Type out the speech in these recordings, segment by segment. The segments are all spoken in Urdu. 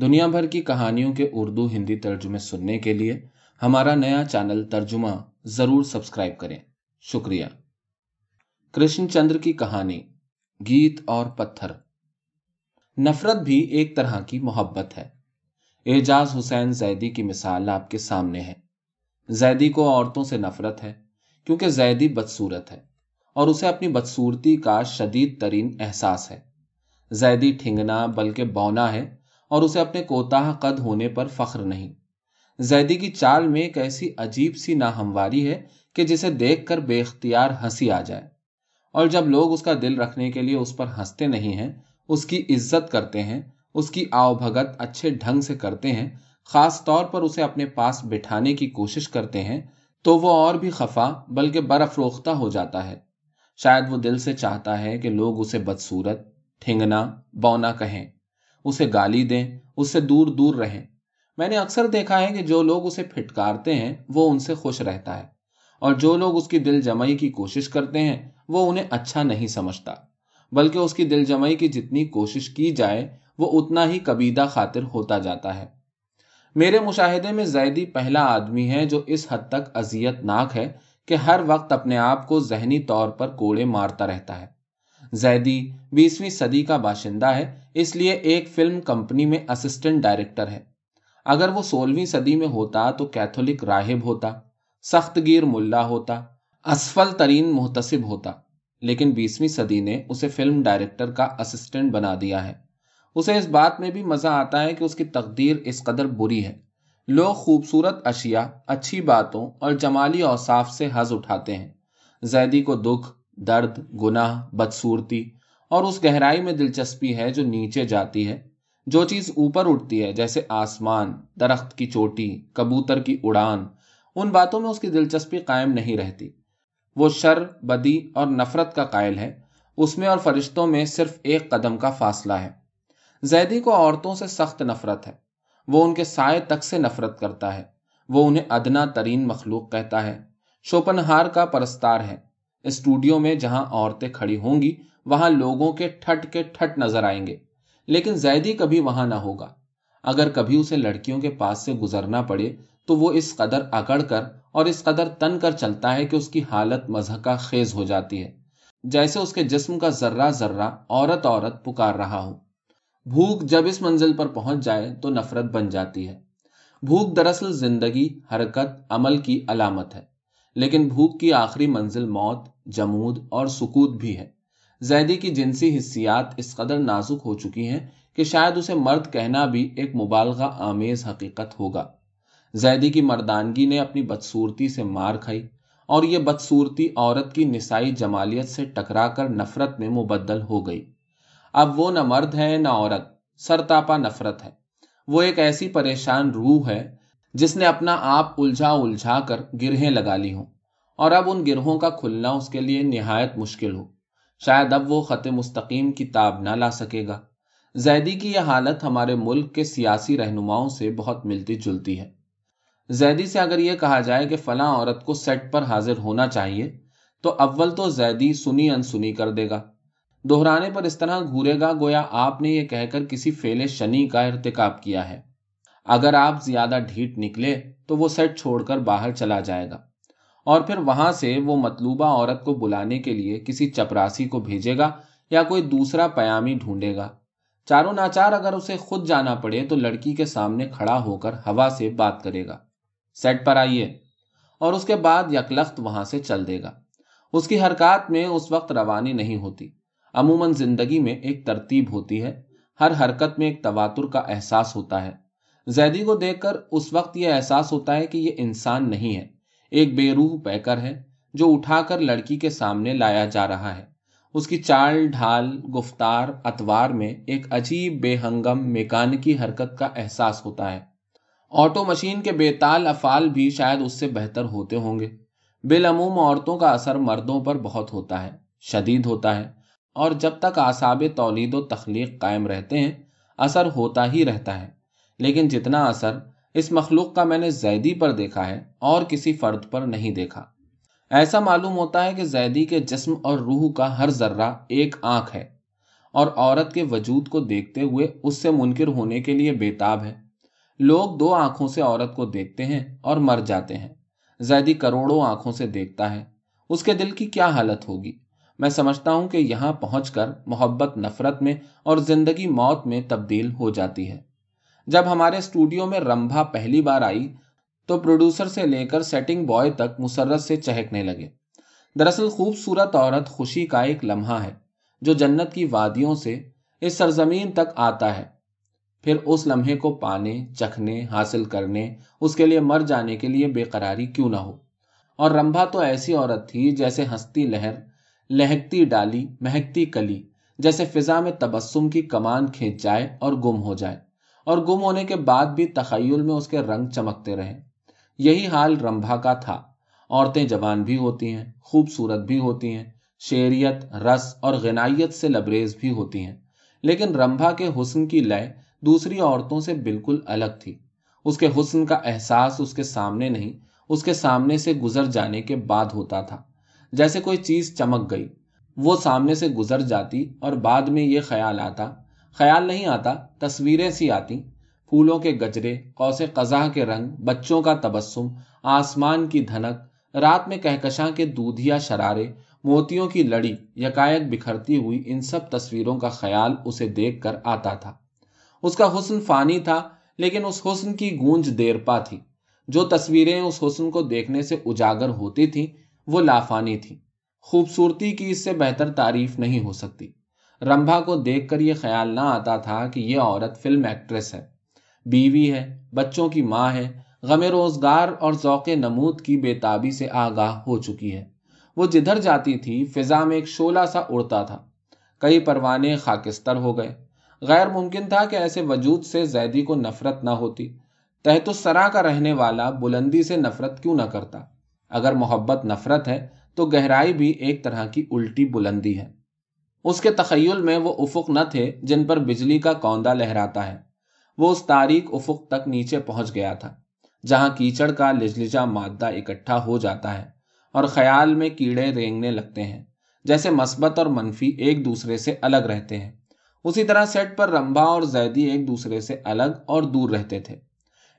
دنیا بھر کی کہانیوں کے اردو ہندی ترجمے سننے کے لیے ہمارا نیا چینل ترجمہ ضرور سبسکرائب کریں۔ شکریہ۔ کرشن چندر کی کہانی، گیت اور پتھر۔ نفرت بھی ایک طرح کی محبت ہے۔ اعجاز حسین زیدی کی مثال آپ کے سامنے ہے۔ زیدی کو عورتوں سے نفرت ہے، کیونکہ زیدی بدصورت ہے اور اسے اپنی بدصورتی کا شدید ترین احساس ہے۔ زیدی ٹھنگنا بلکہ بونا ہے اور اسے اپنے کوتاہ قد ہونے پر فخر نہیں۔ زیدی کی چال میں ایک ایسی عجیب سی ناہمواری ہے کہ جسے دیکھ کر بے اختیار ہنسی آ جائے۔ اور جب لوگ اس کا دل رکھنے کے لیے اس پر ہنستے نہیں ہیں، اس کی عزت کرتے ہیں، اس کی آؤ بھگت اچھے ڈھنگ سے کرتے ہیں، خاص طور پر اسے اپنے پاس بٹھانے کی کوشش کرتے ہیں، تو وہ اور بھی خفا بلکہ برف روختہ ہو جاتا ہے۔ شاید وہ دل سے چاہتا ہے کہ لوگ اسے بدصورت، ٹھنگنا، بونا کہیں۔ اسے گالی دیں، اس سے دور دور رہیں۔ میں نے اکثر دیکھا ہے کہ جو لوگ اسے پھٹکارتے ہیں، وہ ان سے خوش رہتا ہے۔ اور جو لوگ اس کی دل جمعی کی کوشش کرتے ہیں، وہ انہیں اچھا نہیں سمجھتا۔ بلکہ اس کی دل جمعی کی جتنی کوشش کی جائے، وہ اتنا ہی کبیدہ خاطر ہوتا جاتا ہے۔ میرے مشاہدے میں زیدی پہلا آدمی ہے جو اس حد تک اذیت ناک ہے کہ ہر وقت اپنے آپ کو ذہنی طور پر کوڑے مارتا رہتا ہے۔ زیدی بیسویں صدی کا باشندہ ہے، اس لیے ایک فلم کمپنی میں اسسٹنٹ ڈائریکٹر ہے۔ اگر وہ سولہویں صدی میں ہوتا تو کیتھولک راہب ہوتا سخت گیر ملا ہوتا، اسفل ترین محتسب ہوتا، لیکن بیسویں صدی نے اسے فلم ڈائریکٹر کا اسسٹنٹ بنا دیا ہے۔ اسے اس بات میں بھی مزہ آتا ہے کہ اس کی تقدیر اس قدر بری ہے۔ لوگ خوبصورت اشیاء، اچھی باتوں اور جمالی اوصاف سے حز اٹھاتے ہیں۔ زیدی کو دکھ درد، گناہ بدصورتی اور اس گہرائی میں دلچسپی ہے جو نیچے جاتی ہے، جو چیز اوپر اٹھتی ہے، جیسے آسمان، درخت کی چوٹی، کبوتر کی اڑان، ان باتوں میں اس کی دلچسپی قائم نہیں رہتی۔ وہ شر، بدی اور نفرت کا قائل ہے۔ اس میں اور فرشتوں میں صرف ایک قدم کا فاصلہ ہے۔ زیدی کو عورتوں سے سخت نفرت ہے۔ وہ ان کے سائے تک سے نفرت کرتا ہے۔ وہ انہیں ادنا ترین مخلوق کہتا ہے۔ شوپنہار کا پرستار ہے۔ اسٹوڈیو میں جہاں عورتیں کھڑی ہوں گی، وہاں لوگوں کے ٹھٹ کے ٹھٹ نظر آئیں گے۔ لیکن زیدی کبھی وہاں نہ ہوگا۔ اگر کبھی اسے لڑکیوں کے پاس سے گزرنا پڑے، تو وہ اس قدر اکڑ کر اور اس قدر تن کر چلتا ہے کہ اس کی حالت مذہقہ خیز ہو جاتی ہے۔ جیسے اس کے جسم کا ذرہ ذرہ عورت عورت پکار رہا ہو۔ بھوک جب اس منزل پر پہنچ جائے، تو نفرت بن جاتی ہے۔ بھوک دراصل زندگی، حرکت، عمل کی علامت ہے۔ لیکن بھوک کی آخری منزل موت، جمود اور سکوت بھی ہے۔ زیدی کی جنسی حصیات اس قدر نازک ہو چکی ہیں کہ شاید اسے مرد کہنا بھی ایک مبالغہ آمیز حقیقت ہوگا۔ زیدی کی مردانگی نے اپنی بدصورتی سے مار کھائی اور یہ بدصورتی عورت کی نسائی جمالیت سے ٹکرا کر نفرت میں مبدل ہو گئی۔ اب وہ نہ مرد ہے، نہ عورت، سرتاپا نفرت ہے۔ وہ ایک ایسی پریشان روح ہے جس نے اپنا آپ الجھا الجھا کر گرہیں لگا لی ہوں۔ اور اب ان گرہوں کا کھلنا اس کے لیے نہایت مشکل ہو۔ شاید اب وہ خط مستقیم کی تاب نہ لا سکے گا۔ زیدی کی یہ حالت ہمارے ملک کے سیاسی رہنماؤں سے بہت ملتی جلتی ہے۔ زیدی سے اگر یہ کہا جائے کہ فلاں عورت کو سیٹ پر حاضر ہونا چاہیے، تو اول تو زیدی سنی انسنی کر دے گا۔ دہرانے پر اس طرح گھورے گا گویا آپ نے یہ کہہ کر کسی فیل شنی کا ارتکاب کیا ہے۔ اگر آپ زیادہ ڈھیٹ نکلے تو وہ سیٹ چھوڑ کر باہر چلا جائے گا۔ اور پھر وہاں سے وہ مطلوبہ عورت کو بلانے کے لیے کسی چپراسی کو بھیجے گا یا کوئی دوسرا پیامی ڈھونڈے گا۔ چاروں ناچار اگر اسے خود جانا پڑے تو لڑکی کے سامنے کھڑا ہو کر ہوا سے بات کرے گا۔ سیٹ پر آئیے۔ اور اس کے بعد یکلخت وہاں سے چل دے گا۔ اس کی حرکات میں اس وقت روانی نہیں ہوتی۔ عموماً زندگی میں ایک ترتیب ہوتی ہے۔ ہر حرکت میں ایک تواتر کا احساس ہوتا ہے۔ زیدی کو دیکھ کر اس وقت یہ احساس ہوتا ہے کہ یہ انسان نہیں ہے۔ ایک بے روح پیکر ہے جو اٹھا کر لڑکی کے سامنے لایا جا رہا ہے۔ اس کی چال، ڈھال، گفتار، اتوار میں ایک عجیب بے ہنگم، میکانکی حرکت کا احساس ہوتا ہے۔ آٹو مشین کے بے تال افعال بھی شاید اس سے بہتر ہوتے ہوں گے۔ بالعموم عورتوں کا اثر مردوں پر بہت ہوتا ہے، شدید ہوتا ہے۔ اور جب تک آساب تولید و تخلیق قائم رہتے ہیں، اثر ہوتا ہی رہتا ہے۔ لیکن جتنا اثر اس مخلوق کا میں نے زیدی پر دیکھا ہے اور کسی فرد پر نہیں دیکھا۔ ایسا معلوم ہوتا ہے کہ زیدی کے جسم اور روح کا ہر ذرہ ایک آنکھ ہے اور عورت کے وجود کو دیکھتے ہوئے اس سے منکر ہونے کے لیے بےتاب ہے۔ لوگ دو آنکھوں سے عورت کو دیکھتے ہیں اور مر جاتے ہیں۔ زیدی کروڑوں آنکھوں سے دیکھتا ہے۔ اس کے دل کی کیا حالت ہوگی؟ میں سمجھتا ہوں کہ یہاں پہنچ کر محبت، نفرت میں اور زندگی موت میں تبدیل ہو جاتی ہے۔ جب ہمارے اسٹوڈیو میں رمبھا پہلی بار آئی تو پروڈیوسر سے لے کر سیٹنگ بوائے تک مسرت سے چہکنے لگے۔ دراصل خوبصورت عورت خوشی کا ایک لمحہ ہے جو جنت کی وادیوں سے اس سرزمین تک آتا ہے۔ پھر اس لمحے کو پانے، چکھنے، حاصل کرنے، اس کے لیے مر جانے کے لیے بے قراری کیوں نہ ہو۔ اور رمبھا تو ایسی عورت تھی جیسے ہنستی لہر، لہکتی ڈالی، مہکتی کلی، جیسے فضا میں تبسم کی کمان کھینچ جائے اور گم ہو جائے۔ اور گم ہونے کے بعد بھی تخیل میں اس کے رنگ چمکتے رہے۔ یہی حال رمبھا کا تھا۔ عورتیں جوان بھی ہوتی ہیں، خوبصورت بھی ہوتی ہیں شیریت رس اور غنائیت سے لبریز بھی ہوتی ہیں۔ لیکن رمبھا کے حسن کی لیے دوسری عورتوں سے بالکل الگ تھی۔ اس کے حسن کا احساس اس کے سامنے نہیں، اس کے سامنے سے گزر جانے کے بعد ہوتا تھا۔ جیسے کوئی چیز چمک گئی، وہ سامنے سے گزر جاتی اور بعد میں یہ خیال آتا خیال نہیں آتا، تصویریں سی آتی۔ پھولوں کے گجرے، قوس قزا کے رنگ، بچوں کا تبسم، آسمان کی دھنک، رات میں کہکشاں کے دودھیا شرارے، موتیوں کی لڑی، یکایک بکھرتی ہوئی ان سب تصویروں کا خیال اسے دیکھ کر آتا تھا۔ اس کا حسن فانی تھا، لیکن اس حسن کی گونج دیر پا تھی۔ جو تصویریں اس حسن کو دیکھنے سے اجاگر ہوتی تھیں، وہ لافانی تھی خوبصورتی کی اس سے بہتر تعریف نہیں ہو سکتی۔ رمبھا کو دیکھ کر یہ خیال نہ آتا تھا کہ یہ عورت فلم ایکٹریس ہے۔ بیوی ہے، بچوں کی ماں ہے، غم روزگار اور ذوق نمود کی بےتابی سے آگاہ ہو چکی ہے۔ وہ جدھر جاتی تھی، فضا میں ایک شولہ سا اڑتا تھا۔ کئی پروانے خاکستر ہو گئے۔ غیر ممکن تھا کہ ایسے وجود سے زیدی کو نفرت نہ ہوتی۔ تحت السرا کا رہنے والا بلندی سے نفرت کیوں نہ کرتا؟ اگر محبت نفرت ہے، تو گہرائی بھی ایک طرح کی الٹی بلندی ہے۔ اس کے تخیل میں وہ افق نہ تھے جن پر بجلی کا کوندا لہراتا ہے۔ وہ اس تاریخ افق تک نیچے پہنچ گیا تھا، جہاں کیچڑ کا لجلجا مادہ اکٹھا ہو جاتا ہے اور خیال میں کیڑے رینگنے لگتے ہیں، جیسے مثبت اور منفی ایک دوسرے سے الگ رہتے ہیں۔ اسی طرح سیٹ پر رمبا اور زیدی ایک دوسرے سے الگ اور دور رہتے تھے۔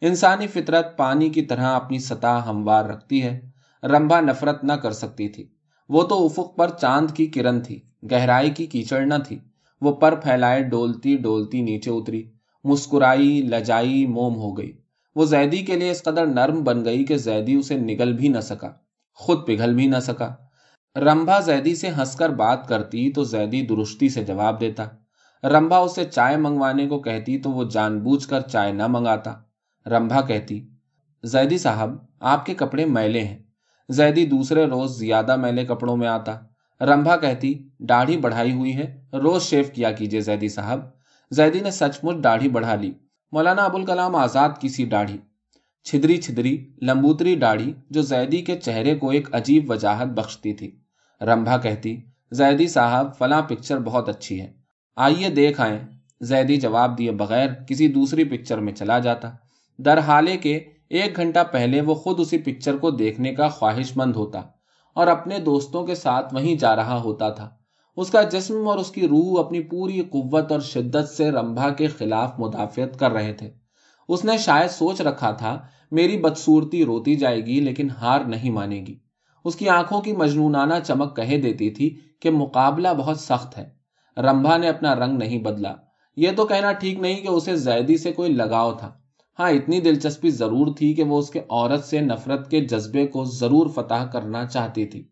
انسانی فطرت پانی کی طرح اپنی سطح ہموار رکھتی ہے، رمبا نفرت نہ کر سکتی تھی۔ وہ تو افق پر چاند کی کرن تھی۔ گہرائی کی کیچڑ نہ تھی۔ وہ پر پھیلائے ڈولتی ڈولتی نیچے اتری۔ مسکرائی، لجائی، موم ہو گئی۔ وہ زیدی کے لیے اس قدر نرم بن گئی کہ زیدی اسے نگل بھی نہ سکا، خود پگھل بھی نہ سکا۔ رمبا زیدی سے ہنس کر بات کرتی تو زیدی درستی سے جواب دیتا۔ رمبا اسے چائے منگوانے کو کہتی تو وہ جان بوجھ کر چائے نہ منگاتا۔ رمبا کہتی، زیدی صاحب، آپ کے کپڑے میلے ہیں۔ زیدی دوسرے روز زیادہ میلے کپڑوں میں آتا۔ رمبا کہتی، داڑھی بڑھائی ہوئی ہے، روز شیو کیا کیجیے زیدی صاحب۔ زیدی نے سچ مچ داڑھی بڑھا لی۔ مولانا ابوالکلام آزاد کی سی داڑھی۔ چھدری چھدری، لمبوتری داڑھی جو زیدی کے چہرے کو ایک عجیب وجاہت بخشتی تھی۔ رمبا کہتی، زیدی صاحب، فلاں پکچر بہت اچھی ہے۔ آئیے دیکھ آئیں۔ زیدی جواب دیے بغیر کسی دوسری پکچر میں چلا جاتا۔ در حالے کے ایک گھنٹہ پہلے وہ خود اسی پکچر کو دیکھنے کا خواہش مند ہوتا۔ اور اپنے دوستوں کے ساتھ وہیں جا رہا ہوتا تھا۔ اس کا جسم اور اس کی روح اپنی پوری قوت اور شدت سے رمبا کے خلاف مدافعت کر رہے تھے۔ اس نے شاید سوچ رکھا تھا، میری بدسورتی روتی جائے گی لیکن ہار نہیں مانے گی۔ اس کی آنکھوں کی مجنونانہ چمک کہہ دیتی تھی کہ مقابلہ بہت سخت ہے۔ رمبا نے اپنا رنگ نہیں بدلا۔ یہ تو کہنا ٹھیک نہیں کہ اسے زیدی سے کوئی لگاؤ تھا۔ ہاں اتنی دلچسپی ضرور تھی کہ وہ اس کے عورت سے نفرت کے جذبے کو ضرور فتح کرنا چاہتی تھی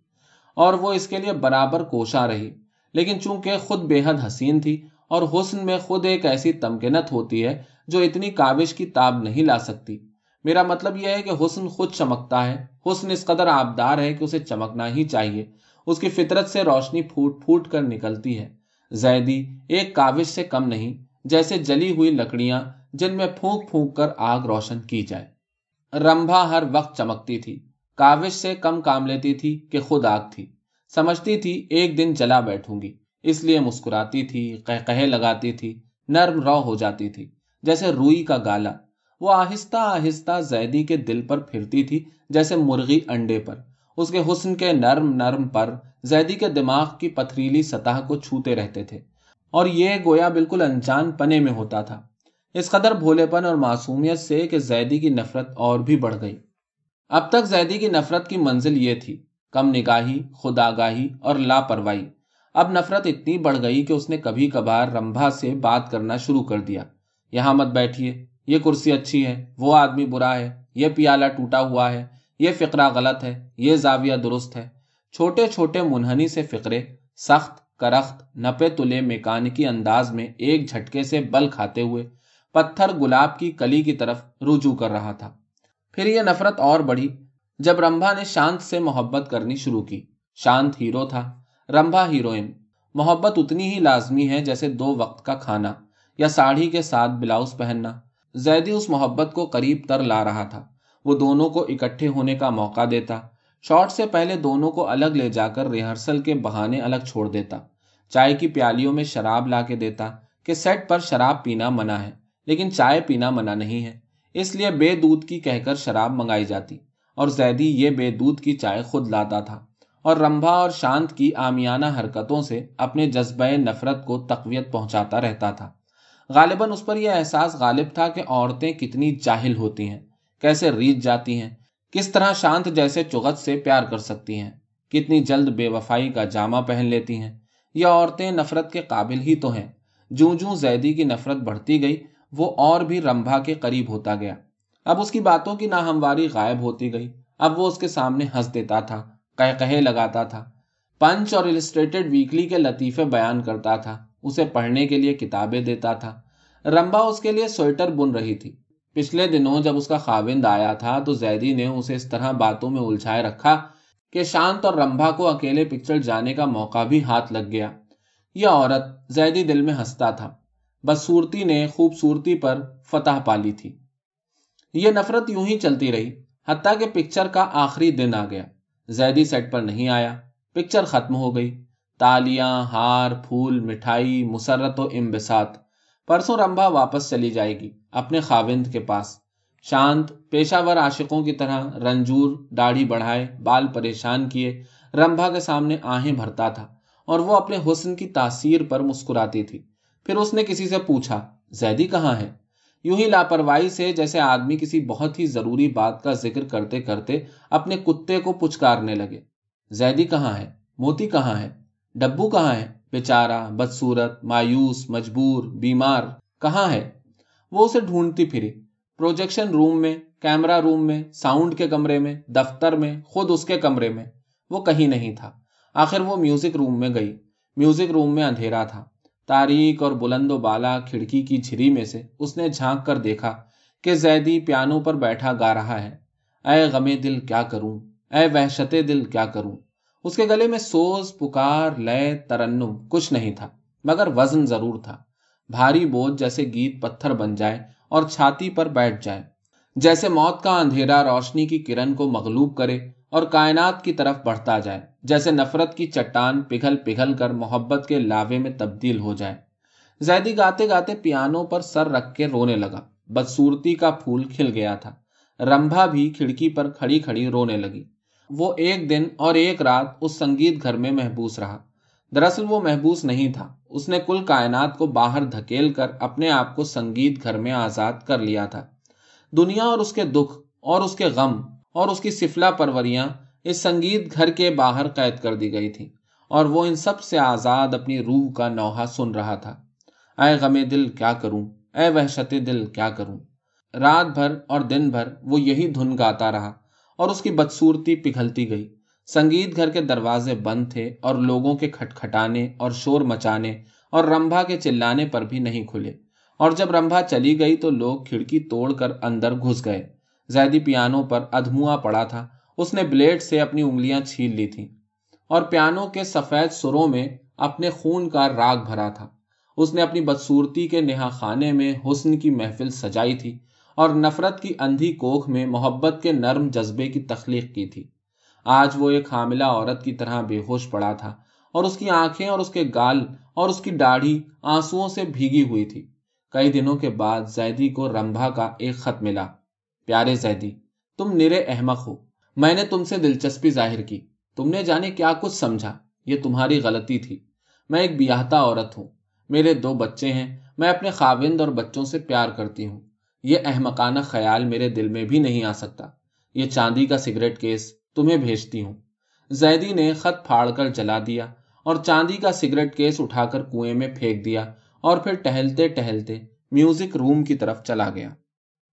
اور وہ اس کے لیے برابر کوشاں رہی۔ لیکن چونکہ خود بے حد حسین تھی اور حسن میں خود ایک ایسی تمکنت ہوتی ہے جو اتنی کاوش کی تاب نہیں لا سکتی۔ میرا مطلب یہ ہے کہ حسن خود چمکتا ہے۔ حسن اس قدر آبدار ہے کہ اسے چمکنا ہی چاہیے۔ اس کی فطرت سے روشنی پھوٹ پھوٹ کر نکلتی ہے۔ زیدی ایک کاوش سے کم نہیں، جیسے جلی ہوئی لکڑیاں جن میں پھونک پھونک کر آگ روشن کی جائے۔ رمبا ہر وقت چمکتی تھی۔ کاوش سے کم کام لیتی تھی کہ خود آگ تھی۔ سمجھتی تھی ایک دن جلا بیٹھوں گی۔ اس لیے مسکراتی تھی کہہ لگاتی تھی، نرم رو ہو جاتی تھی۔ جیسے روئی کا گالا۔ وہ آہستہ آہستہ زیدی کے دل پر پھرتی تھی، جیسے مرغی انڈے پر۔ اس کے حسن کے نرم نرم پر زیدی کے دماغ کی پتھریلی سطح کو چھوتے رہتے تھے۔ اور یہ گویا بالکل انجان پنے میں ہوتا تھا۔ اس قدر بھولے پن اور معصومیت سے کہ زیدی کی نفرت اور بھی بڑھ گئی۔ اب تک زیدی کی نفرت کی منزل یہ تھی، کم نگاہی خود آگاہی اور لاپرواہی۔ اب نفرت اتنی بڑھ گئی کہ اس نے کبھی کبھار رمبھا سے بات کرنا شروع کر دیا۔ یہاں مت بیٹھیے، یہ کرسی اچھی ہے، وہ آدمی برا ہے، یہ پیالہ ٹوٹا ہوا ہے، یہ فقرہ غلط ہے، یہ زاویہ درست ہے۔ چھوٹے چھوٹے منہنی سے فقرے، سخت، کرخت، نپے تلے میکانکی انداز میں ایک جھٹکے سے بل کھاتے ہوئے پتھر گلاب کی کلی کی طرف رجوع کر رہا تھا۔ پھر یہ نفرت اور بڑھی جب رمبا نے شانت سے محبت کرنی شروع کی۔ شانت ہیرو تھا۔ رمبا ہیروئن۔ محبت اتنی ہی لازمی ہے جیسے دو وقت کا کھانا یا ساڑھی کے ساتھ بلاؤز پہننا۔ زیدی اس محبت کو قریب تر لا رہا تھا۔ وہ دونوں کو اکٹھے ہونے کا موقع دیتا۔ شارٹ سے پہلے دونوں کو الگ لے جا کر ریہرسل کے بہانے الگ چھوڑ دیتا۔ چائے کی پیالیوں میں شراب لا کے دیتا کہ سیٹ پر شراب پینا منع ہے۔ لیکن چائے پینا منع نہیں ہے۔ اس لیے بے دودھ کی کہہ کر شراب منگائی جاتی اور زیدی یہ بے دودھ کی چائے خود لاتا تھا۔ اور رمبا اور شانت کی آمیانہ حرکتوں سے اپنے جذبہ نفرت کو تقویت پہنچاتا رہتا تھا۔ غالباً اس پر یہ احساس غالب تھا کہ عورتیں کتنی جاہل ہوتی ہیں، کیسے ریت جاتی ہیں، کس طرح شانت جیسے چغت سے پیار کر سکتی ہیں، کتنی جلد بے وفائی کا جامع پہن لیتی ہیں۔ یہ عورتیں نفرت کے قابل ہی تو ہیں۔ جوں جوں زیدی کی نفرت بڑھتی گئی وہ اور بھی رمبا کے قریب ہوتا گیا۔ اب اس کی باتوں کی ناہمواری غائب ہوتی گئی۔ اب وہ اس کے سامنے ہنس دیتا تھا کہے لگاتا تھا۔ پنچ اور السٹریٹڈ ویکلی کے لطیفے بیان کرتا تھا۔ اسے پڑھنے کے لیے کتابیں دیتا تھا۔ رمبا اس کے لیے سویٹر بن رہی تھی۔ پچھلے دنوں جب اس کا خاوند آیا تھا تو زیدی نے اسے اس طرح باتوں میں الجھائے رکھا کہ شانت اور رمبا کو اکیلے پکچر جانے کا موقع بھی ہاتھ لگ گیا۔ یہ عورت زیدی دل میں ہنستا تھا۔ بدسورتی نے خوبصورتی پر فتح پالی تھی۔ یہ نفرت یوں ہی چلتی رہی، حتیٰ کہ پکچر کا آخری دن آ گیا۔ زیدی سیٹ پر نہیں آیا، پکچر ختم ہو گئی۔ تالیاں، ہار، پھول، مٹھائی، مسرت و امبسات پرسوں رمبا واپس چلی جائے گی، اپنے خاوند کے پاس۔ شانت پیشہ ور عاشقوں کی طرح رنجور، داڑھی بڑھائے، بال پریشان کیے، رمبا کے سامنے آہیں بھرتا تھا اور وہ اپنے حسن کی تاثیر پر مسکراتی تھی۔ پھر اس نے کسی سے پوچھا، زیدی کہاں ہے؟ یوں ہی لاپرواہی سے جیسے آدمی کسی بہت ہی ضروری بات کا ذکر کرتے کرتے اپنے کتے کو پچکارنے لگے۔ زیدی کہاں ہے؟ موتی کہاں ہے؟ ڈبو کہاں ہے؟ بیچارہ بدسورت مایوس، مجبور، بیمار، کہاں ہے؟ وہ اسے ڈھونڈتی پھری۔ پروجیکشن روم میں کیمرا روم میں، ساؤنڈ کے کمرے میں، دفتر میں، خود اس کے کمرے میں۔ وہ کہیں نہیں تھا۔ آخر وہ میوزک روم میں گئی۔ میوزک روم میں اندھیرا تھا۔ تاریخ اور بلند و بالا کھڑکی کی جھری میں سے اس نے جھانک کر دیکھا کہ زیدی پیانو پر بیٹھا گا رہا ہے۔ اے غمے دل کیا کروں؟ اے وحشت دل کیا کروں؟ اس کے گلے میں سوز، پکار لیے ترنم کچھ نہیں تھا، مگر وزن ضرور تھا۔ بھاری بوجھ جیسے گیت پتھر بن جائے اور چھاتی پر بیٹھ جائے، جیسے موت کا اندھیرا روشنی کی کرن کو مغلوب کرے۔ اور کائنات کی طرف بڑھتا جائے، جیسے نفرت کی چٹان پگھل پگھل کر محبت کے لاوے میں تبدیل ہو جائے۔ زیدی گاتے گاتے پیانو پر سر رکھ کے رونے لگا۔ بدسورتی کا پھول کھل گیا تھا۔ رمبا بھی کھڑکی پر کھڑی کھڑی رونے لگی۔ وہ ایک دن اور ایک رات اس سنگیت گھر میں محبوس رہا۔ دراصل وہ محبوس نہیں تھا۔ اس نے کل کائنات کو باہر دھکیل کر اپنے آپ کو سنگیت گھر میں آزاد کر لیا تھا۔ دنیا اور اس کے دکھ اور اس کے غم اور اس کی سفلا پروریاں اس سنگیت گھر کے باہر قید کر دی گئی تھی اور وہ ان سب سے آزاد اپنی روح کا نوحہ سن رہا تھا۔ اے غم دل، کیا کروں؟ اے وحشت دل، کیا کروں؟ رات بھر اور دن بھر وہ یہی دھن گاتا رہا اور اس کی بدسورتی پگھلتی گئی۔ سنگیت گھر کے دروازے بند تھے اور لوگوں کے کھٹکھٹانے اور شور مچانے اور رمبا کے چلانے پر بھی نہیں کھلے۔ اور جب رمبا چلی گئی تو لوگ کھڑکی توڑ کر اندر گھس گئے۔ زیدی پیانو پر ادھموا پڑا تھا۔ اس نے بلیڈ سے اپنی انگلیاں چھین لی تھیں اور پیانو کے سفید سروں میں اپنے خون کا راگ بھرا تھا۔ اس نے اپنی بدسورتی کے نہا خانے میں حسن کی محفل سجائی تھی اور نفرت کی اندھی کوکھ میں محبت کے نرم جذبے کی تخلیق کی تھی۔ آج وہ ایک حاملہ عورت کی طرح بے ہوش پڑا تھا اور اس کی آنکھیں اور اس کے گال اور اس کی داڑھی آنسو سے بھیگی ہوئی تھی۔ کئی دنوں کے بعد زیدی کو رمبا کا ایک خط ملا۔ پیارے زیدی تم نرے احمق ہو۔ میں نے تم سے دلچسپی ظاہر کی۔ تم نے جانے کیا کچھ سمجھا۔ یہ تمہاری غلطی تھی۔ میں ایک بیاہتا عورت ہوں۔ میرے دو بچے ہیں۔ میں اپنے خاوند اور بچوں سے پیار کرتی ہوں۔ یہ احمقانہ خیال میرے دل میں بھی نہیں آ سکتا۔ یہ چاندی کا سگریٹ کیس تمہیں بھیجتی ہوں۔ زیدی نے خط پھاڑ کر جلا دیا اور چاندی کا سگریٹ کیس اٹھا کر کنویں میں پھینک دیا اور پھر ٹہلتے ٹہلتے میوزک روم کی طرف چلا گیا۔